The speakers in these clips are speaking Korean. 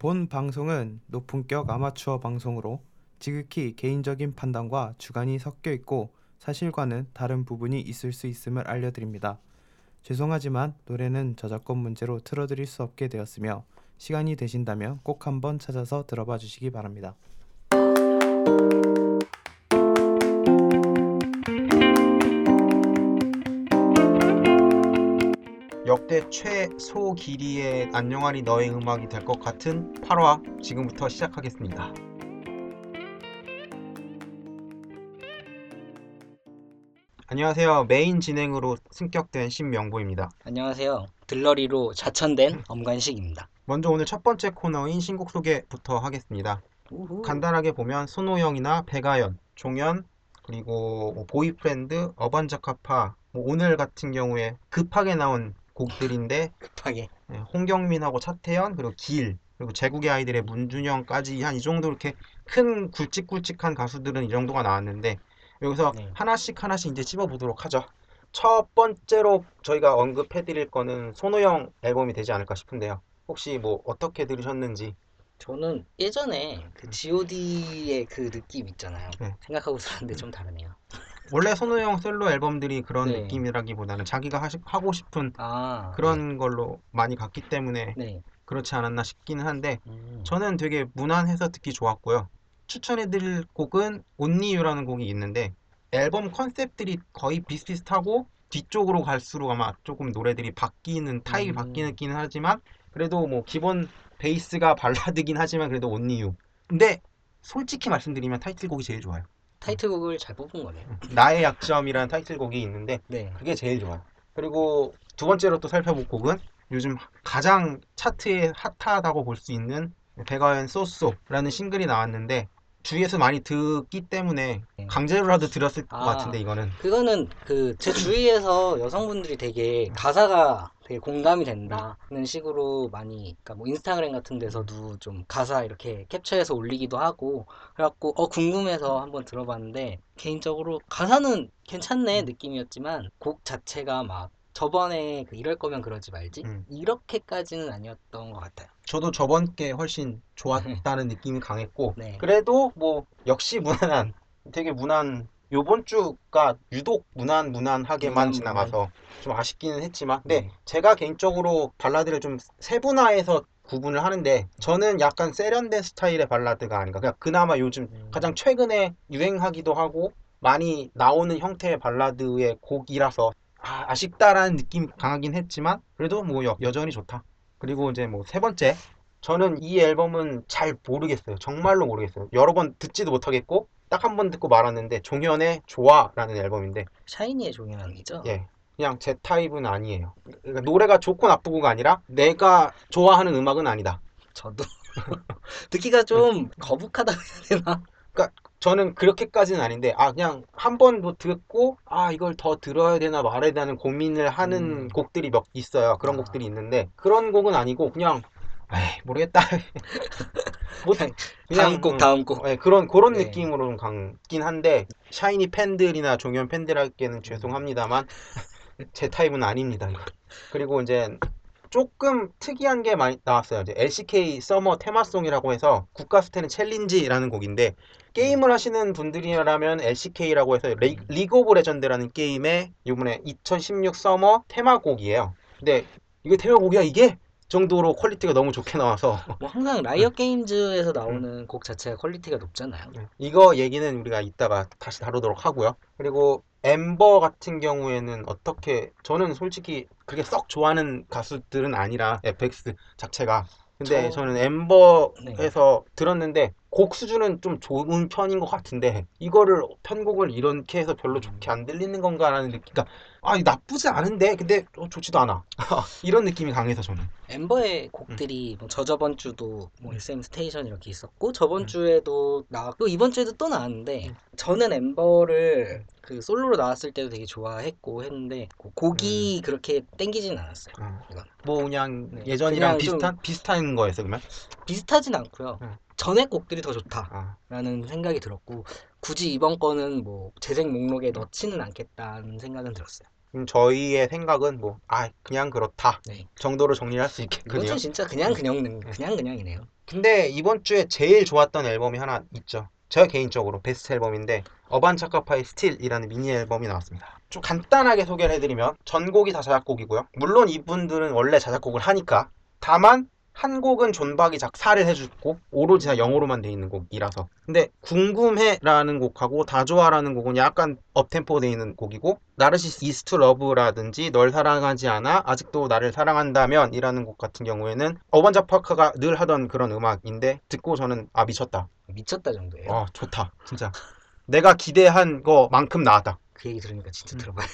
본 방송은 높은격 아마추어 방송으로 지극히 개인적인 판단과 주관이 섞여 있고 사실과는 다른 부분이 있을 수 있음을 알려드립니다. 죄송하지만 노래는 저작권 문제로 틀어드릴 수 없게 되었으며 시간이 되신다면 꼭 한번 찾아서 들어봐 주시기 바랍니다. 역대 최소 길이의 안녕하니 너의 음악이 될 것 같은 8화 지금부터 시작하겠습니다. 안녕하세요. 메인 진행으로 승격된 신명보입니다. 안녕하세요. 들러리로 자천된 엄관식입니다. 먼저 오늘 첫 번째 코너인 신곡 소개부터 하겠습니다. 우후. 간단하게 보면 손호영이나 백아연, 종현, 그리고 뭐 보이프렌드, 어반자카파, 뭐 오늘 같은 경우에 급하게 나온 곡들인데 급하게. 네, 홍경민하고 차태현 그리고 길 그리고 제국의 아이들의 문준영까지 한 이 정도 이렇게 큰 굵직굵직한 가수들은 이 정도가 나왔는데 여기서 네. 하나씩 하나씩 이제 찝어보도록 하죠. 첫 번째로 저희가 언급해드릴 거는 손호영 앨범이 되지 않을까 싶은데요. 혹시 뭐 어떻게 들으셨는지 저는 예전에 그 음. G.O.D의 그 느낌 있잖아요. 네. 생각하고 들었는데 좀 다르네요. 원래 손호영 솔로 앨범들이 그런 네. 느낌이라기보다는 자기가 하시, 하고 싶은 아 그런 걸로 많이 갔기 때문에 네. 그렇지 않았나 싶기는 한데 음. 저는 되게 무난해서 듣기 좋았고요. 추천해드릴 곡은 Only You라는 곡이 있는데 앨범 컨셉들이 거의 비슷비슷하고 뒤쪽으로 갈수록 아마 조금 노래들이 바뀌는 타입이 음. 바뀌긴 하지만 그래도 뭐 기본 베이스가 발라드긴 하지만 그래도 Only You. 근데 솔직히 말씀드리면 타이틀곡이 제일 좋아요. 타이틀곡을 잘 뽑은 거네요. 나의 약점이라는 타이틀곡이 있는데 네. 그게 제일 좋아요. 그리고 두 번째로 또 살펴볼 곡은 요즘 가장 차트에 핫하다고 볼 수 있는 백아연 쏘쏘라는 싱글이 나왔는데 주위에서 많이 듣기 때문에 네. 강제로라도 들었을 것 아. 같은데 이거는 그거는 그 제 주위에서 여성분들이 되게 가사가 되게 공감이 된다는 식으로 많이 그러니까 뭐 인스타그램 같은 데서도 좀 가사 이렇게 캡처해서 올리기도 하고 그래갖고 어 궁금해서 한번 들어봤는데 개인적으로 가사는 괜찮네 느낌이었지만 곡 자체가 막 저번에 그 이럴 거면 그러지 말지 음. 이렇게까지는 아니었던 것 같아요. 저도 저번 게 훨씬 좋았다는 느낌이 강했고 네. 그래도 뭐 역시 무난한 되게 무난 요번 주가 유독 무난 무난하게만 무난, 지나가서 좀 아쉽기는 했지만 근데 네. 제가 개인적으로 발라드를 좀 세분화해서 구분을 하는데 저는 약간 세련된 스타일의 발라드가 아닌가 그냥 그나마 요즘 음. 가장 최근에 유행하기도 하고 많이 나오는 형태의 발라드의 곡이라서 아, 아쉽다라는 느낌이 강하긴 했지만 그래도 뭐 여, 여전히 좋다 그리고 이제 뭐 세 번째 저는 이 앨범은 잘 모르겠어요. 정말로 모르겠어요. 여러 번 듣지도 못하겠고 딱 한 번 듣고 말았는데 종현의 좋아라는 앨범인데 샤이니의 종현이죠. 예 그냥 제 타입은 아니에요. 그러니까 노래가 좋고 나쁘고가 아니라 내가 좋아하는 음악은 아니다. 저도 듣기가 좀 거북하다고 해야 되나? 저는 그렇게까지는 아닌데 아 그냥 한 번 뭐 듣고 아 이걸 더 들어야 되나 말아야 되나 고민을 하는 음. 곡들이 몇 있어요. 그런 아. 곡들이 있는데 그런 곡은 아니고 그냥 에이 모르겠다. 뭐 다음 곡 음, 다음 곡. 네, 그런 그런 네. 느낌으로 좀 강하긴 한데 샤이니 팬들이나 종현 팬들에게는 죄송합니다만 제 타입은 아닙니다. 그리고 이제 조금 특이한 게 많이 나왔어요. 이제 LCK summer theme song이라고 해서 국카스텐의 Challenge라는 곡인데 게임을 하시는 분들이라면 LCK라고 해서 레, League of Legends라는 게임의 이번에 2016 summer 테마곡이에요. 근데 이게 테마곡이야 이게 정도로 quality가 너무 좋게 나와서 뭐 항상 Riot Games에서 나오는 곡 자체가 quality가 높잖아요. 네. 이거 얘기는 우리가 이따가 다시 다루도록 하고요. 그리고 엠버 같은 경우에는 어떻게 저는 솔직히 그렇게 썩 좋아하는 가수들은 아니라 FX 자체가 근데 저- 저는 엠버에서 들었는데 곡 수준은 좀 좋은 편인 것 같은데 이거를 편곡을 이렇게 해서 별로 음. 좋게 안 들리는 건가라는 느낌. 그러니까 아 나쁘지 않은데 근데 어, 좋지도 않아. 이런 느낌이 강해서 저는. 엠버의 곡들이 뭐 저저번 주도 뭐 음. SM Station 이렇게 있었고 저번 음. 주에도 나왔고 이번 주에도 또 나왔는데 음. 저는 엠버를 그 솔로로 나왔을 때도 되게 좋아했고 했는데 그 곡이 그렇게 땡기진 않았어요. 뭐 그냥 네. 예전이랑 그냥 좀- 비슷한 비슷한 거였어 그러면. 비슷하진 않고요. 음. 전에 곡들이 더 좋다. 아, 라는 생각이 들었고 굳이 이번 거는 뭐 재생 목록에 넣지는 않겠다는 생각은 들었어요. 음, 저희의 생각은 뭐 아 그냥 그렇다 네. 정도로 정리할 수 있겠군요. 이건 진짜 그냥 그냥 그냥 그냥이네요. 근데 이번 주에 제일 좋았던 앨범이 하나 있죠. 제가 개인적으로 베스트 앨범인데 어반자카파의 Still이라는 미니 앨범이 나왔습니다. 좀 간단하게 소개를 해드리면 전곡이 다 자작곡이고요. 물론 이분들은 원래 자작곡을 하니까 다만 한 곡은 존박이 작사를 해주고 오로지 다 영어로만 돼 있는 곡이라서 근데 궁금해라는 곡하고 다 좋아라는 곡은 약간 up-tempo 돼 있는 곡이고 Nearness Is to Love라든지 널 사랑하지 않아 아직도 나를 사랑한다면 이라는 곡 같은 경우에는 어반자카파가 늘 하던 그런 음악인데 듣고 저는 아 미쳤다 미쳤다 정도예요. 아 좋다 진짜 내가 기대한 거만큼 나왔다 그 얘기 들으니까 진짜 음. 들어봐요.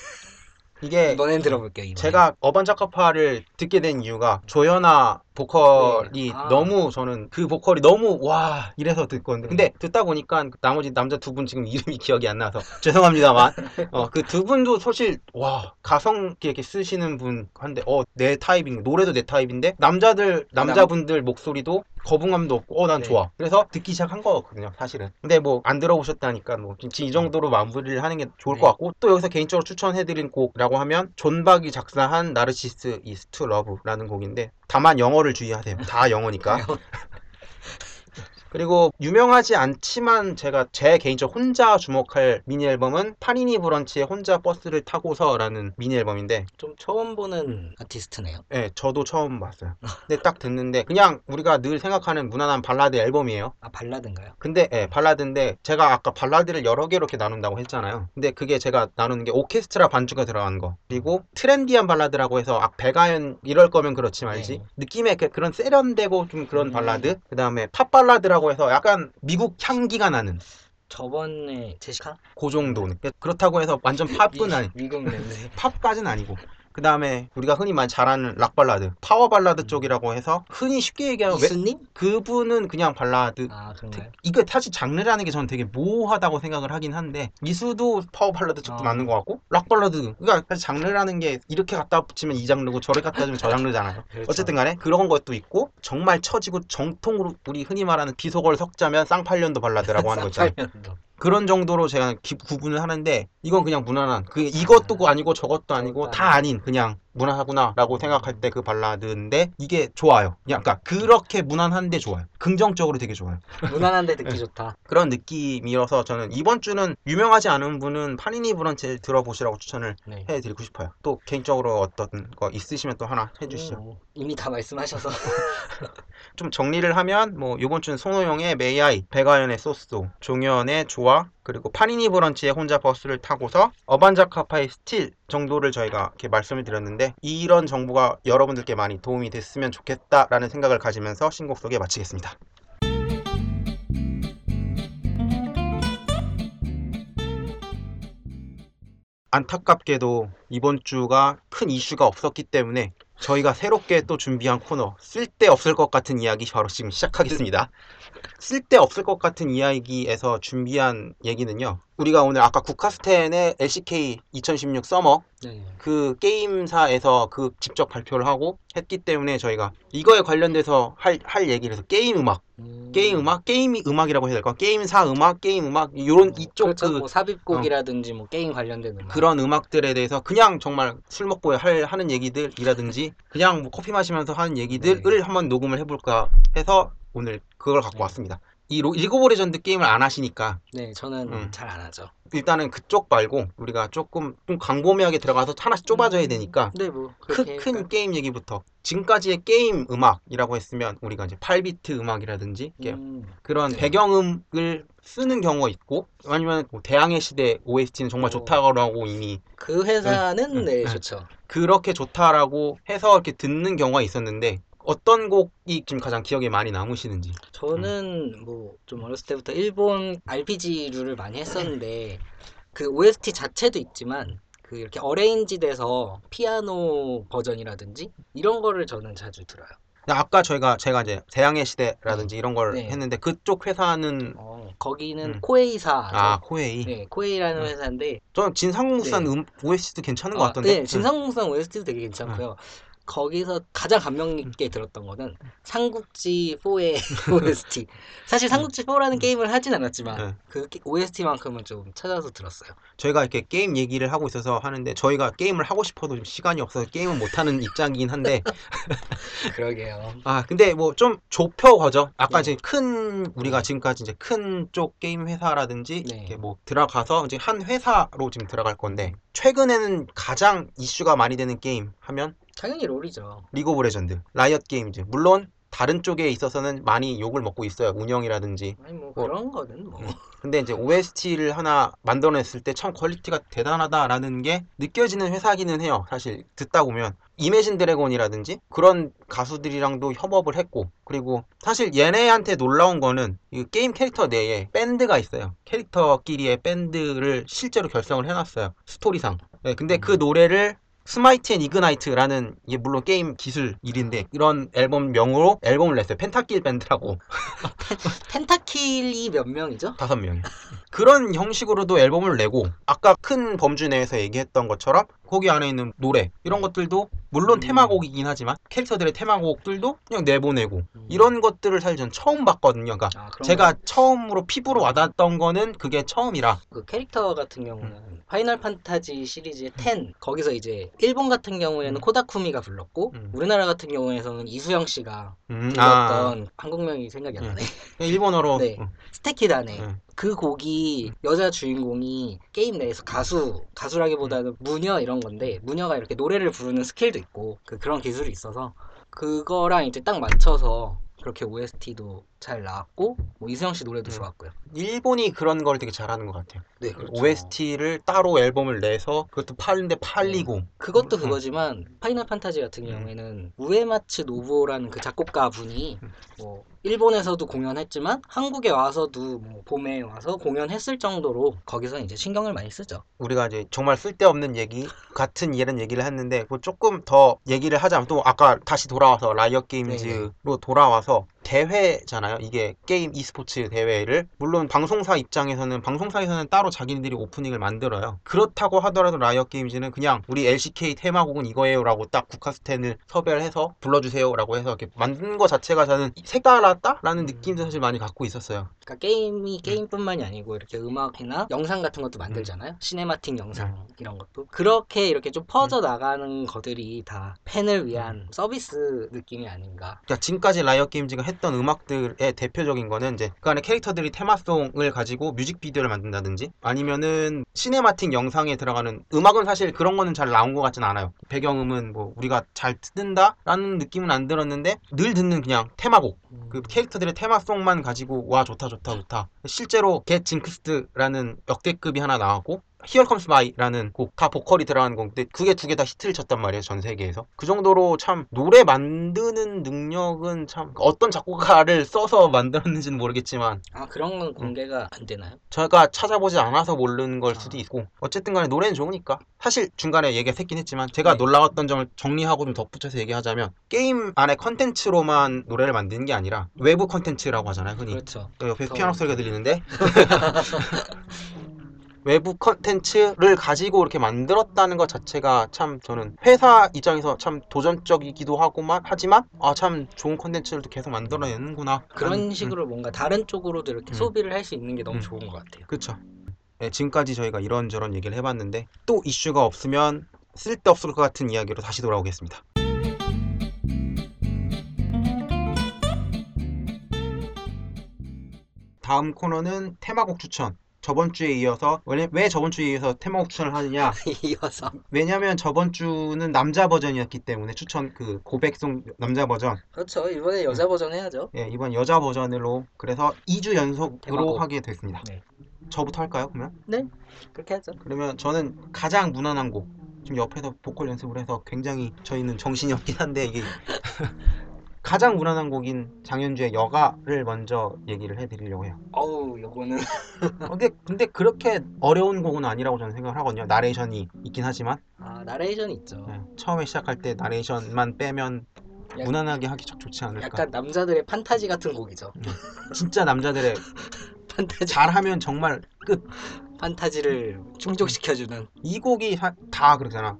이게 이번엔 들어볼게요. 이번엔. 제가 어반자카파를 듣게 된 이유가 조현아 보컬이 네. 아. 너무 저는 그 보컬이 너무 와 이래서 듣거든요. 근데 듣다 보니까 나머지 남자 두 분 지금 이름이 기억이 안 나서 죄송합니다만 어, 그 두 분도 사실 와 가성 이렇게 쓰시는 분 한데 어 내 타입인 노래도 내 타입인데 남자들 남자분들 목소리도 거부감도 없고 어난 네. 좋아. 그래서 듣기 시작한 거거든요 사실은. 근데 뭐 안 들어보셨다니까 뭐 지금 이 정도로 마무리를 하는 게 좋을 네. 것 같고 또 여기서 개인적으로 추천해드린 곡이라고 하면 존박이 작사한 Nearness Is to Love라는 곡인데 다만 영어를 주의하세요. 다 영어니까. 그리고 유명하지 않지만 제가 제 개인적 혼자 주목할 미니 앨범은 파니니 브런치의 혼자 버스를 타고서라는 미니 앨범인데 좀 처음 보는 아티스트네요. 예, 저도 처음 봤어요. 근데 딱 듣는데 그냥 우리가 늘 생각하는 무난한 발라드 앨범이에요. 아 발라드인가요? 근데 예, 발라드인데 제가 아까 발라드를 여러 개로 이렇게 나눈다고 했잖아요. 근데 그게 제가 나누는 게 오케스트라 반주가 들어간 거 그리고 trendy한 발라드라고 해서 아 백아연 이럴 거면 그러지 말지 네. 느낌의 그- 그런 세련되고 좀 그런 음. 발라드 그 다음에 팝 발라드라고 해서 약간 미국 향기가 나는 저번에 제시카? 그 정도는 그렇다고 해서 완전 팝은 아니 미국 랜드. 팝까지는 아니고 그 다음에 우리가 흔히 많이 잘 아는 락 발라드 파워 발라드 쪽이라고 해서 흔히 쉽게 얘기하면 왜 이수님? 그분은 그냥 발라드 아 그런가요? 이거 사실 장르라는 게 저는 되게 모호하다고 생각을 하긴 한데 이수도 파워 발라드 쪽도 어. 맞는 것 같고 락 발라드 그러니까 사실 장르라는 게 이렇게 갖다 붙이면 이 장르고 저렇게 갖다 주면 저 장르잖아요 그렇죠. 어쨌든 간에 그런 것도 있고 정말 처지고 정통으로 우리 흔히 말하는 비속어를 섞자면 쌍팔년도 발라드라고 하는 거 있잖아요 쌍팔년도. 그런 정도로 제가 기- 구분을 하는데 이건 그냥 무난한 그 이것도 아니고 저것도 아니고 다 아닌 그냥 무난하구나라고 생각할 때 그 발라드인데 이게 좋아요. 그냥 그러니까 그렇게 무난한데 좋아요. 긍정적으로 되게 좋아요. 무난한데 듣기 좋다. 그런 느낌이어서 저는 이번 주는 유명하지 않은 분은 파니니 브런치 들어보시라고 추천을 네. 해드리고 싶어요. 또 개인적으로 어떤 거 있으시면 또 하나 해주시죠. 음, 이미 다 말씀하셔서 좀 정리를 하면 뭐 이번 주는 손호영의 May I, 백아연의 소스도, 종현의 좋아, 그리고 파니니 브런치의 혼자 버스를 타고서 어반자카파의 Still 정도를 저희가 이렇게 말씀을 드렸는데 이런 정보가 여러분들께 많이 도움이 됐으면 좋겠다라는 생각을 가지면서 신곡 소개 마치겠습니다. 안타깝게도 이번 주가 큰 이슈가 없었기 때문에 저희가 새롭게 또 준비한 코너 쓸데없을 것 같은 이야기 바로 지금 시작하겠습니다. 쓸데없을 것 같은 이야기에서 준비한 얘기는요. 우리가 오늘 아까 국카스텐의 LCK 2016 Summer 네. 그 게임사에서 그 직접 발표를 하고 했기 때문에 저희가 이거에 관련돼서 할, 할 얘기를 해서 게임 음악, 음, 게임 음악, 게임이 음악이라고 해야 될까? 게임사 음악, 게임 음악 이런 이쪽 그렇죠. 그 뭐 삽입곡이라든지 뭐 게임 관련된 음악. 그런 음악들에 대해서 그냥 정말 술 먹고 할, 하는 얘기들이라든지 그냥 뭐 커피 마시면서 하는 얘기들을 네. 한번 녹음을 해볼까 해서 오늘 그걸 갖고 네. 왔습니다. 이 로- 리그 오브 레전드 게임을 안 하시니까 네, 저는 음. 잘안 하죠. 일단은 그쪽 말고 우리가 조금 좀 광범위하게 들어가서 하나씩 좁아져야 되니까 네, 뭐 큰? 게임 얘기부터 지금까지의 게임 음악이라고 했으면 우리가 이제 8비트 음악이라든지 음, 그런 네. 배경음을 쓰는 경우가 있고 아니면 뭐 대항해 시대 OST는 정말 오. 좋다고 이미 그 회사는 음, 네, 음. 좋죠. 그렇게 좋다라고 해서 이렇게 듣는 경우가 있었는데 어떤 곡이 지금 가장 기억에 많이 남으시는지 저는 뭐좀 어렸을 때부터 일본 RPG류를 많이 했었는데 그 OST 자체도 있지만 그 이렇게 arrange 돼서 피아노 버전이라든지 이런 거를 저는 자주 들어요. 아까 저희가 제가 이제 대항해 시대라든지 이런 걸 네. 했는데 그쪽 회사는 어, 거기는 음. 코에이사. 아 코에이 네, 코에이라는 음. 회사인데 저는 진삼국무쌍 네. 음, OST도 괜찮은 것 아, 같던데 네, 진삼국무쌍 OST도 되게 괜찮고요. 거기서 가장 감명 깊게 들었던 거는 삼국지 4의 OST. 사실 삼국지 4라는 게임을 하진 않았지만 네. 그 OST만큼은 좀 찾아서 들었어요. 저희가 이렇게 게임 얘기를 하고 있어서 하는데 저희가 게임을 하고 싶어도 좀 시간이 없어서 게임은 못하는 입장이긴 한데 그러게요. 아 근데 뭐 좀 좁혀가죠. 아까 네. 이제 큰 우리가 지금까지 이제 큰 쪽 게임 회사라든지 네. 이렇게 뭐 들어가서 이제 한 회사로 지금 들어갈 건데 최근에는 가장 이슈가 많이 되는 게임 하면 당연히 롤이죠. 리그 오브 레전드, 라이엇 게임즈. 물론 다른 쪽에 있어서는 많이 욕을 먹고 있어요. 운영이라든지. 아니 뭐 뭐, 그런 거는 뭐 근데 이제 OST를 하나 만들어냈을 때 참 quality가 대단하다라는 게 느껴지는 회사기는 해요. 사실 듣다 보면 이매진 드래곤이라든지 그런 가수들이랑도 협업을 했고 그리고 사실 얘네한테 놀라운 거는 이 게임 캐릭터 내에 밴드가 있어요. 캐릭터끼리의 밴드를 실제로 결성을 해놨어요. 스토리상. 네, 근데 그 노래를 Smite and Ignite라는 이게 물론 게임 기술 이름인데 이런 앨범 명으로 앨범을 냈어요. 펜타킬 밴드라고 펜타킬이 몇 명이죠? 다섯 명이. 그런 형식으로도 앨범을 내고 아까 큰 범주 내에서 얘기했던 것처럼 거기 안에 있는 노래 이런 것들도 물론 음. 테마곡이긴 하지만 캐릭터들의 테마곡들도 그냥 내보내고 음. 이런 것들을 사실 전 처음 봤거든요. 그러니까 아, 제가 거. 처음으로 피부로 와닿았던 거는 그게 처음이라 그 캐릭터 같은 경우는 파이널 판타지 시리즈의 10 거기서 이제 일본 같은 경우에는 음. 코다쿠미가 불렀고 음. 우리나라 같은 경우에서는 이수영 씨가 음, 아, 불렀던 한국명이 생각이 안 음. 나네. 일본어로 네. 음, 素敵だね. 음. 그 곡이 여자 주인공이 게임 내에서 가수 가수라기보다는 무녀 이런 건데 무녀가 이렇게 노래를 부르는 스킬도 있고 그 그런 기술이 있어서 그거랑 이제 딱 맞춰서 그렇게 OST도 잘 나왔고 뭐 이수영 씨 노래도 음. 좋았고요. 일본이 그런 걸 되게 잘하는 것 같아요. 네, 그렇죠. OST를 따로 앨범을 내서 그것도 팔는데 팔리고 그것도 음. 그거지만 파이널 판타지 같은 음. 경우에는 우에마츠 노부오라는 그 작곡가 분이 음. 뭐 일본에서도 공연했지만 한국에 와서도 뭐 봄에 와서 공연했을 정도로 거기서 이제 신경을 많이 쓰죠. 우리가 이제 정말 쓸데없는 얘기 같은 이런 얘기를 했는데 뭐 조금 더 얘기를 하자면 또 아까 다시 돌아와서 라이엇 게임즈로 돌아와서 대회잖아요. 이게 게임 e스포츠 대회를 물론 방송사 입장에서는 방송사에서는 따로 자기네들이 오프닝을 만들어요. 그렇다고 하더라도 라이엇 게임즈는 그냥 우리 LCK 테마곡은 이거예요라고 딱 국카스텐을 섭외를 해서 불러주세요라고 해서 이렇게 만든 거 자체가 저는 색달랐다라는 느낌도 사실 많이 갖고 있었어요. 그러니까 게임이 게임뿐만이 아니고 이렇게 음악이나 영상 같은 것도 만들잖아요. cinematic 영상 이런 것도 그렇게 이렇게 좀 퍼져 나가는 것들이 다 팬을 위한 서비스 느낌이 아닌가. 그러니까 지금까지 라이엇 게임즈가 했던 음악들의 대표적인 거는 이제 그 안에 캐릭터들이 테마송을 가지고 뮤직비디오를 만든다든지 아니면은 cinematic 영상에 들어가는 음악은 사실 그런 거는 잘 나온 것 같진 않아요. 배경음은 뭐 우리가 잘 듣는다라는 느낌은 안 들었는데 늘 듣는 그냥 테마곡. 그 캐릭터들의 테마송만 가지고 와 좋다 좋다 좋다. 실제로 Get Jinxed라는 역대급이 하나 나왔고 Here Comes Vi라는 곡 다 보컬이 들어가는 곡인데 그게 두 개 다 히트를 쳤단 말이에요 전 세계에서 그 정도로 참 노래 만드는 능력은 참 어떤 작곡가를 써서 만들었는지는 모르겠지만 아 그런 건 공개가 안 되나요? 제가 찾아보지 않아서 모르는 걸 수도 아. 있고 어쨌든 간에 노래는 좋으니까 사실 중간에 얘기가 샜긴 했지만 제가 네. 놀라웠던 점을 정리하고 좀 덧붙여서 얘기하자면 게임 안에 컨텐츠로만 노래를 만드는 게 아니라 외부 컨텐츠라고 하잖아요 흔히 그렇죠. 또 옆에 더- 피아노 소리가 들리는데 외부 컨텐츠를 가지고 이렇게 만들었다는 것 자체가 참 저는 회사 입장에서 참 도전적이기도 하고만 하지만 아 참 좋은 컨텐츠를 또 계속 만들어내는구나 그런 음, 식으로 뭔가 다른 쪽으로도 이렇게 음. 소비를 할 수 있는 게 너무 음. 좋은 것 같아요. 그쵸 네, 지금까지 저희가 이런저런 얘기를 해봤는데 또 이슈가 없으면 쓸데없을 것 같은 이야기로 다시 돌아오겠습니다 다음 코너는 테마곡 추천 저번 주에 이어서 왜, 왜 저번 주에 이어서 테마곡 추천을 하느냐 이어서 왜냐면 저번 주는 남자 버전이었기 때문에 추천 그 고백송 남자 버전 그렇죠. 이번에 여자 버전 해야죠. 예, 이번 여자 버전으로 그래서 2주 연속으로 테마곡. 하게 됐습니다 네. 저부터 할까요 그러면? 그렇게 하죠. 그러면 저는 가장 무난한 곡 지금 옆에서 보컬 연습을 해서 굉장히 저희는 정신이 없긴 한데 이게 가장 무난한 곡인 장현주의 여가를 먼저 얘기를 해드리려고 해요. 어우 요거는. 어, 근데, 근데 그렇게 어려운 곡은 아니라고 저는 생각을 하거든요. 나레이션이 있긴 하지만. 아 나레이션 있죠. 예, 처음에 시작할 때 나레이션만 빼면 약- 무난하게 하기 참 좋지 않을까. 약간 남자들의 판타지 같은 곡이죠. 진짜 남자들의 판타지. 잘하면 정말 끝. 판타지를 충족시켜주는. 이 곡이 사- 다 그러잖아.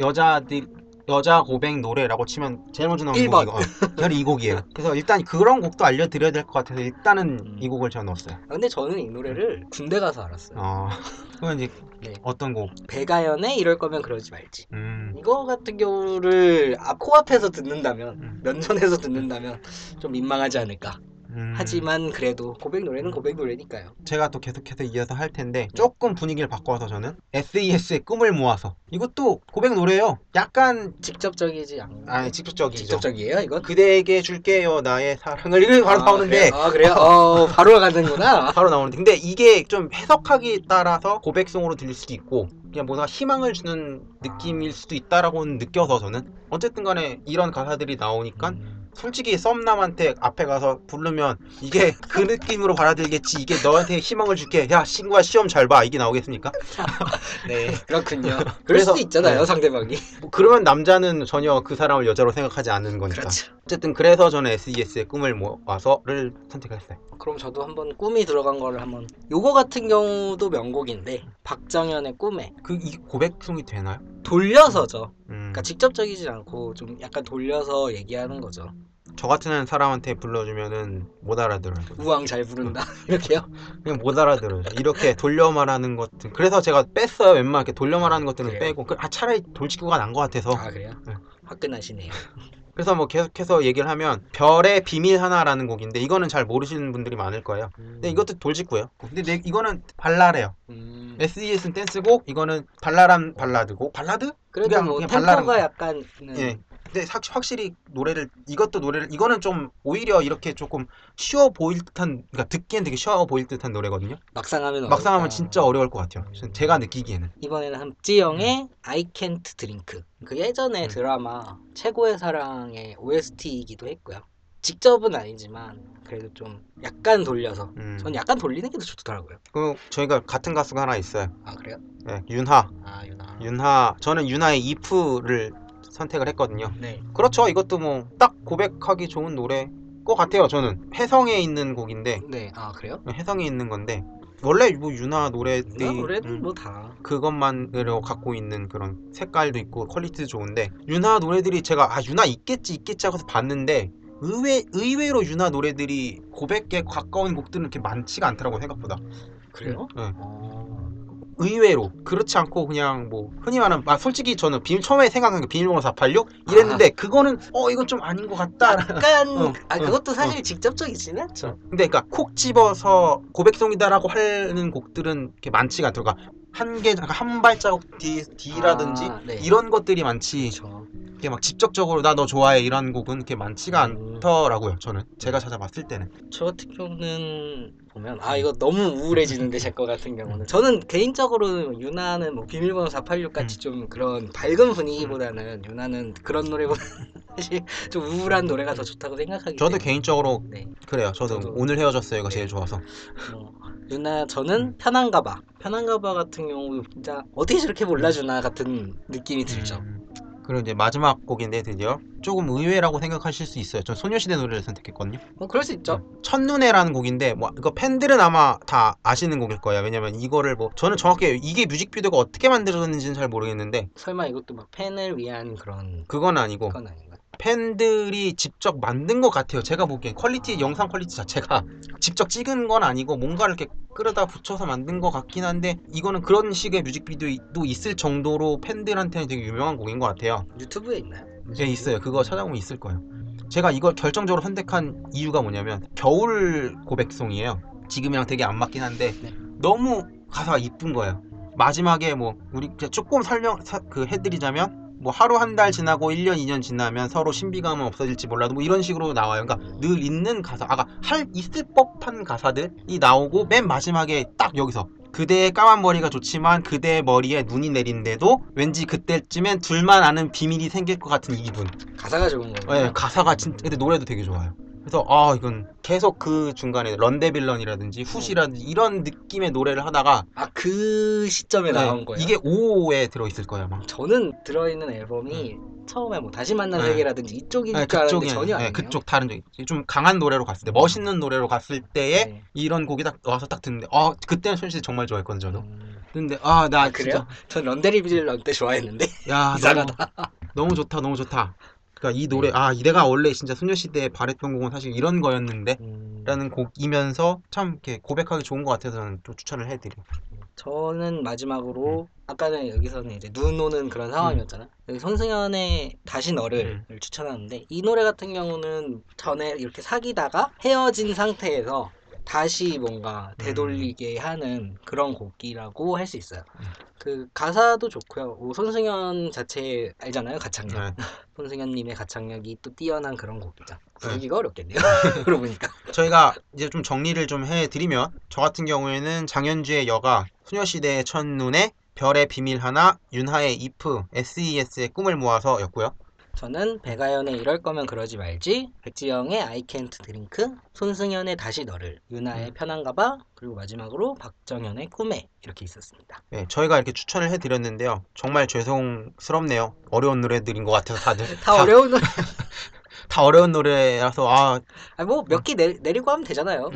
여자들 여자 고백 노래라고 치면 제일 먼저 나오는 1번. 곡이 어, 바로 이 곡이에요. 그래서 일단 그런 곡도 알려드려야 될 것 같아서 일단은 음. 이 곡을 제가 넣었어요. 아, 근데 저는 이 노래를 군대 가서 알았어요. 어, 그건 이제 네. 어떤 곡? 배가연의 이럴 거면 그러지 말지. 음, 이거 같은 경우를 앞 코앞에서 듣는다면 음. 면전에서 듣는다면 좀 민망하지 않을까. 음. 하지만 그래도 고백 노래는 고백 노래니까요. 제가 또 계속해서 이어서 할 텐데 조금 분위기를 바꿔서 저는 SES의 꿈을 모아서 이것도 고백 노래예요. 약간 직접적이지 않. 아 직접적이죠. 직접적이에요 이건? 그대에게 줄게요 나의 사랑을 이렇게 바로 아, 나오는데 그래요? 아 그래요? 어 바로 가는구나. 바로 나오는데 근데 이게 좀 해석하기에 따라서 고백송으로 들릴 수도 있고 그냥 뭔가 희망을 주는 느낌일 수도 있다라고 느껴서 저는 어쨌든 간에 이런 가사들이 나오니까 음. 솔직히 썸남한테 앞에 가서 부르면 이게 그 느낌으로 받아들이겠지 이게 너한테 희망을 줄게 야 친구야 시험 잘 봐 이게 나오겠습니까? 네 그렇군요. 그럴 수도 있잖아요 네. 상대방이. 뭐 그러면 남자는 전혀 그 사람을 여자로 생각하지 않는 거니까 그렇죠. 어쨌든 그래서 저는 SES의 꿈을 모아서를 선택했어요 그럼 저도 한번 꿈이 들어간 거를 한번. 요거 같은 경우도 명곡인데 박정현의 꿈에 그 이 고백송이 되나요? 돌려서죠. 음, 그러니까 직접적이지 않고 좀 약간 돌려서 얘기하는 거죠. 저 같은 사람한테 불러주면은 못 알아들어요 우왕 잘 부른다 이렇게요. 그냥 못 알아들어요. 이렇게 돌려 말하는 것들. 그래서 제가 뺐어요. 웬만하게 이렇게 돌려 말하는 것들은 그래요? 빼고. 그- 아, 차라리 돌직구가 난 것 같아서. 아 그래요? 네. 화끈하시네요. 그래서 뭐 계속해서 얘기를 하면 별의 비밀 하나라는 곡인데 이거는 잘 모르시는 분들이 많을 거예요. 근데 이것도 돌직구예요. 근데 내- 이거는 발라래요. 음, SES는 댄스곡, 이거는 발랄한 발라드곡. 발라드? 그래도 그냥- 뭐 그냥 발랄한 템포가 거. 약간 예. 근데 확, 확실히 노래를 이것도 노래를 이거는 좀 오히려 이렇게 조금 쉬워 보일 듯한 그러니까 듣기엔 되게 쉬워 보일 듯한 노래거든요. 막상 하면 막상 하면. 진짜 어려울 것 같아요. 제가 느끼기에는. 이번에는 함지영의 I Can't Drink 그 예전에 음. 드라마 최고의 사랑의 OST이기도 했고요. 직접은 아니지만 그래도 좀 약간 돌려서 음. 전 약간 돌리는 게 더 좋더라고요. 그 저희가 같은 가수가 하나 있어요. 아 그래요? 네, 윤하. 아 윤하. 윤하. 저는 윤하의 If를 선택을 했거든요. 네. 그렇죠. 이것도 뭐 딱 고백하기 좋은 노래 것 같아요. 저는 혜성에 있는 곡인데 네. 아 그래요? 혜성에 있는 건데 원래 뭐 윤하 노래들이 윤하 노래는 음, 뭐 다. 그것만으로 갖고 있는 그런 색깔도 있고 퀄리티도 좋은데 윤하 노래들이 제가 아 윤하 있겠지 있겠지 하고서 봤는데 의외 의외로 윤하 노래들이 고백에 가까운 곡들은 이렇게 많지가 않더라고 생각보다. 그래요? 네. 어... 의외로 그렇지 않고 그냥 뭐 흔히 말하는 아 솔직히 저는 비밀 처음에 생각한 게 비밀번호 486 이랬는데 그거는 어 이건 좀 아닌 것 같다. 약간 어, 아 어, 그것도 사실 직접적이진 않죠. 근데 그러니까 콕 집어서 고백송이다라고 하는 곡들은 이렇게 많지가 않더라고. 한개 한 발자국 뒤 뒤라든지 아, 네. 이런 것들이 많지. 그렇죠. 이렇게 막 직접적으로 나 너 좋아해 이런 곡은 이렇게 많지가 음. 않더라고요. 저는 제가 찾아봤을 때는. 저 같은 경우는 보면 아 이거 너무 우울해지는데 제 거 같은 경우는 저는 개인적으로 유나는 뭐 비밀번호 486 같이 좀 그런 밝은 분위기보다는 유나는 그런 노래보다 사실 좀 우울한 노래가 더 좋다고 생각하기 저도 때문에 개인적으로 네. 그래요. 저도, 저도- 오늘 헤어졌어요가 네. 제일 좋아서. 뭐, 유나 저는 편한가봐 편한가봐 같은 경우 진짜 어떻게 저렇게 몰라주나 같은 느낌이 들죠 음. 그리고 이제 마지막 곡인데 드디어 조금 의외라고 생각하실 수 있어요. 전 소녀시대 노래를 선택했거든요. 뭐 그럴 수 있죠 첫눈에라는 곡인데 뭐 이거 팬들은 아마 다 아시는 곡일 거예요. 왜냐면 이거를 뭐 저는 정확히 이게 뮤직비디오가 어떻게 만들어졌는지는 잘 모르겠는데 설마 이것도 막 팬을 위한 그런 그건 아니고 건 아닌가 팬들이 직접 만든 것 같아요. 제가 보기엔 퀄리티 영상 퀄리티 자체가 직접 찍은 건 아니고 뭔가를 이렇게 끌어다 붙여서 만든 것 같긴 한데 이거는 그런 식의 뮤직비디오도 있을 정도로 팬들한테는 되게 유명한 곡인 것 같아요. 유튜브에 있나요? 예 있어요. 그거 찾아보면 있을 거예요. 제가 이걸 결정적으로 선택한 이유가 뭐냐면 겨울 고백송이에요. 지금이랑 되게 안 맞긴 한데 네. 너무 가사가 이쁜 거예요. 마지막에 뭐 우리 조금 설명 사- 그 해드리자면 뭐 하루 한 달 지나고 1년 2년 지나면 서로 신비감은 없어질지 몰라도 뭐 이런 식으로 나와요. 그러니까 늘 있는 가사, 아까 할 있을 법한 가사들이 나오고 맨 마지막에 딱 여기서 그대의 까만 머리가 좋지만 그대의 머리에 눈이 내린데도 왠지 그때쯤엔 둘만 아는 비밀이 생길 것 같은 이 기분. 가사가 좋은 거예요 네, 가사가 진짜 근데 노래도 되게 좋아요. 그래서 아 이건 계속 그 중간에 런데빌런이라든지 후시라든지 이런 느낌의 노래를 하다가 아 그 시점에 나온 네, 거예요? 이게 5에 들어 있을 거예요 아마. 저는 들어있는 앨범이 처음에 뭐 다시 만난 네. 세계라든지 이쪽일 네, 줄 알았는데 그쪽이 전혀 아니에요. 아니에요. 네, 그쪽 다른 쪽. 좀 강한 노래로 갔을 때, 멋있는 노래로 갔을 때에 네. 이런 곡이 딱 와서 딱 듣는데, 아 그때는 솔직히 정말 좋아했거든요 저도. 음. 근데 아 나 아, 그래요? 전 런데리빌런 때 좋아했는데 야 이상하다. 너무 너무 좋다 너무 좋다. 그러니까 이 노래 아 이래가 원래 진짜 소녀시대의 곡은 사실 이런 거였는데 음, 라는 곡이면서 참 이렇게 고백하기 좋은 것 같아서 저는 좀 추천을 해드려요. 저는 마지막으로 아까는 여기서는 이제 눈 오는 그런 상황이었잖아요. 여기 손승연의 다시 너를 를 추천하는데 이 노래 같은 경우는 전에 이렇게 사귀다가 헤어진 상태에서 다시 뭔가 되돌리게 하는 그런 곡이라고 할 수 있어요. 음. 그 가사도 좋고요. 뭐 손승연 자체 알잖아요, 가창력. 네. 손승연님의 가창력이 또 뛰어난 그런 곡이죠. 네. 부르기가 어렵겠네요. 그러고 보니까. 저희가 이제 좀 정리를 좀 해드리면 저 같은 경우에는 장현주의 여가, 소녀시대의 첫눈에 별의 비밀 하나, 윤하의 이프, SES의 꿈을 모아서였고요. 저는 배가연의 이럴 거면 그러지 말지, 백지영의 I can't drink, 손승연의 다시 너를, 유나의 편한가 봐, 그리고 마지막으로 박정현의 꿈에 이렇게 있었습니다. 네, 저희가 이렇게 추천을 해드렸는데요. 정말 죄송스럽네요. 어려운 노래들인 것 같아서 다들 다 어려운 노래. 다 어려운 노래라서 아, 아, 뭐 몇 개 내리고 하면 되잖아요.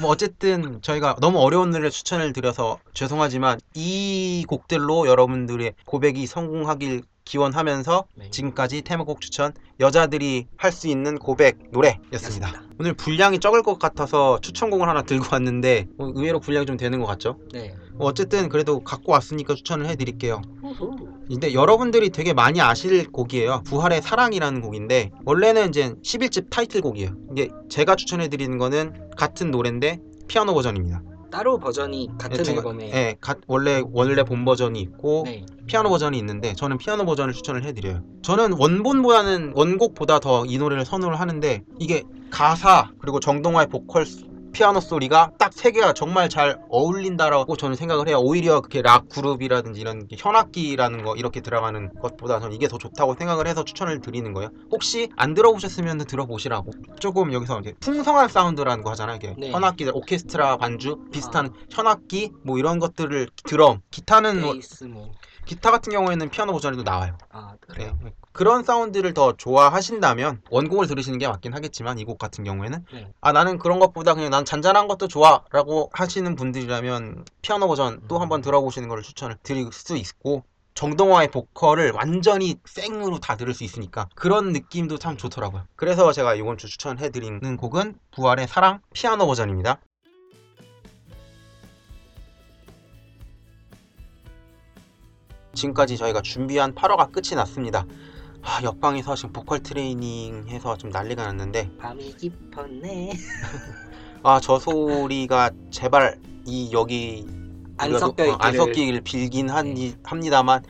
뭐 어쨌든 저희가 너무 어려운 노래 추천을 드려서 죄송하지만 이 곡들로 여러분들의 고백이 성공하길 기원하면서 네. 지금까지 테마곡 추천 여자들이 할 수 있는 고백 노래였습니다. 였습니다. 오늘 분량이 적을 것 같아서 추천곡을 하나 들고 왔는데 어, 의외로 분량이 좀 되는 것 같죠? 네. 뭐 어쨌든 그래도 갖고 왔으니까 추천을 해드릴게요. 후후. 근데 여러분들이 되게 많이 아실 곡이에요. 부활의 사랑이라는 곡인데 원래는 이제 11집 타이틀곡이에요. 이게 제가 추천해드리는 거는 같은 노래인데 피아노 버전입니다. 따로 버전이 같은 두 가- 앨범에. 예, 가- 원래 원래 본 버전이 있고 네. 피아노 버전이 있는데 저는 피아노 버전을 추천을 해드려요. 저는 원본보다는 원곡보다 더 이 노래를 선호를 하는데 이게 가사 그리고 정동화의 보컬 피아노 소리가 딱 세 개가 정말 잘 어울린다라고 저는 생각을 해요. 오히려 그렇게 락 그룹이라든지 이런 게 현악기라는 거 이렇게 들어가는 것보다 저는 이게 더 좋다고 생각을 해서 추천을 드리는 거예요. 혹시 안 들어보셨으면 들어보시라고. 조금 여기서 이제 풍성한 사운드라는 거 하잖아요. 이게 네. 현악기들 오케스트라 반주 비슷한 현악기 뭐 이런 것들을 드럼 기타는 뭐 베이스 뭐. 기타 같은 경우에는 피아노 버전에도 나와요. 아, 네. 그래요. 그런 사운드를 더 좋아하신다면 원곡을 들으시는 게 맞긴 하겠지만 이 곡 같은 경우에는 네. 아 나는 그런 것보다 그냥 난 잔잔한 것도 좋아라고 하시는 분들이라면 피아노 버전 또 음. 한번 들어보시는 걸 추천을 드릴 수 있고 정동화의 보컬을 완전히 생으로 다 들을 수 있으니까 그런 느낌도 참 좋더라고요. 그래서 제가 이번 주 추천해드리는 곡은 부활의 사랑 피아노 버전입니다. 지금까지 저희가 준비한 8화가 끝이 났습니다. 아, 옆방에서 지금 보컬 트레이닝 해서 좀 난리가 났는데 밤이 깊었네. 아 저 소리가 제발 이 여기 안 섞여 노- 어, 안. 섞이길 빌긴 하니, 합니다만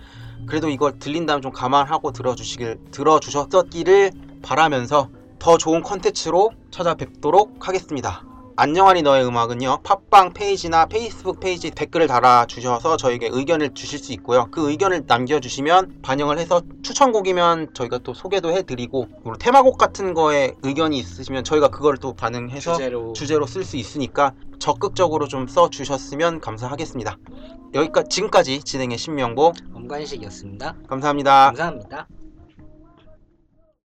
그래도 이걸 들린다면 좀 감안하고 들어주시길 들어주셨기를 바라면서 더 좋은 컨텐츠로 찾아뵙도록 하겠습니다. 안녕하니 너의 음악은요 팟빵 페이지나 페이스북 페이지 댓글을 달아주셔서 저에게 의견을 주실 수 있고요 그 의견을 남겨주시면 반영을 해서 추천곡이면 저희가 또 소개도 해드리고 그리고 테마곡 같은 거에 의견이 있으시면 저희가 그걸 또 반영해서 주제로. 주제로 쓸 수 있으니까 적극적으로 좀 써주셨으면 감사하겠습니다. 여기까지 지금까지 진행의 신명보 엄관식이었습니다. 감사합니다. 감사합니다.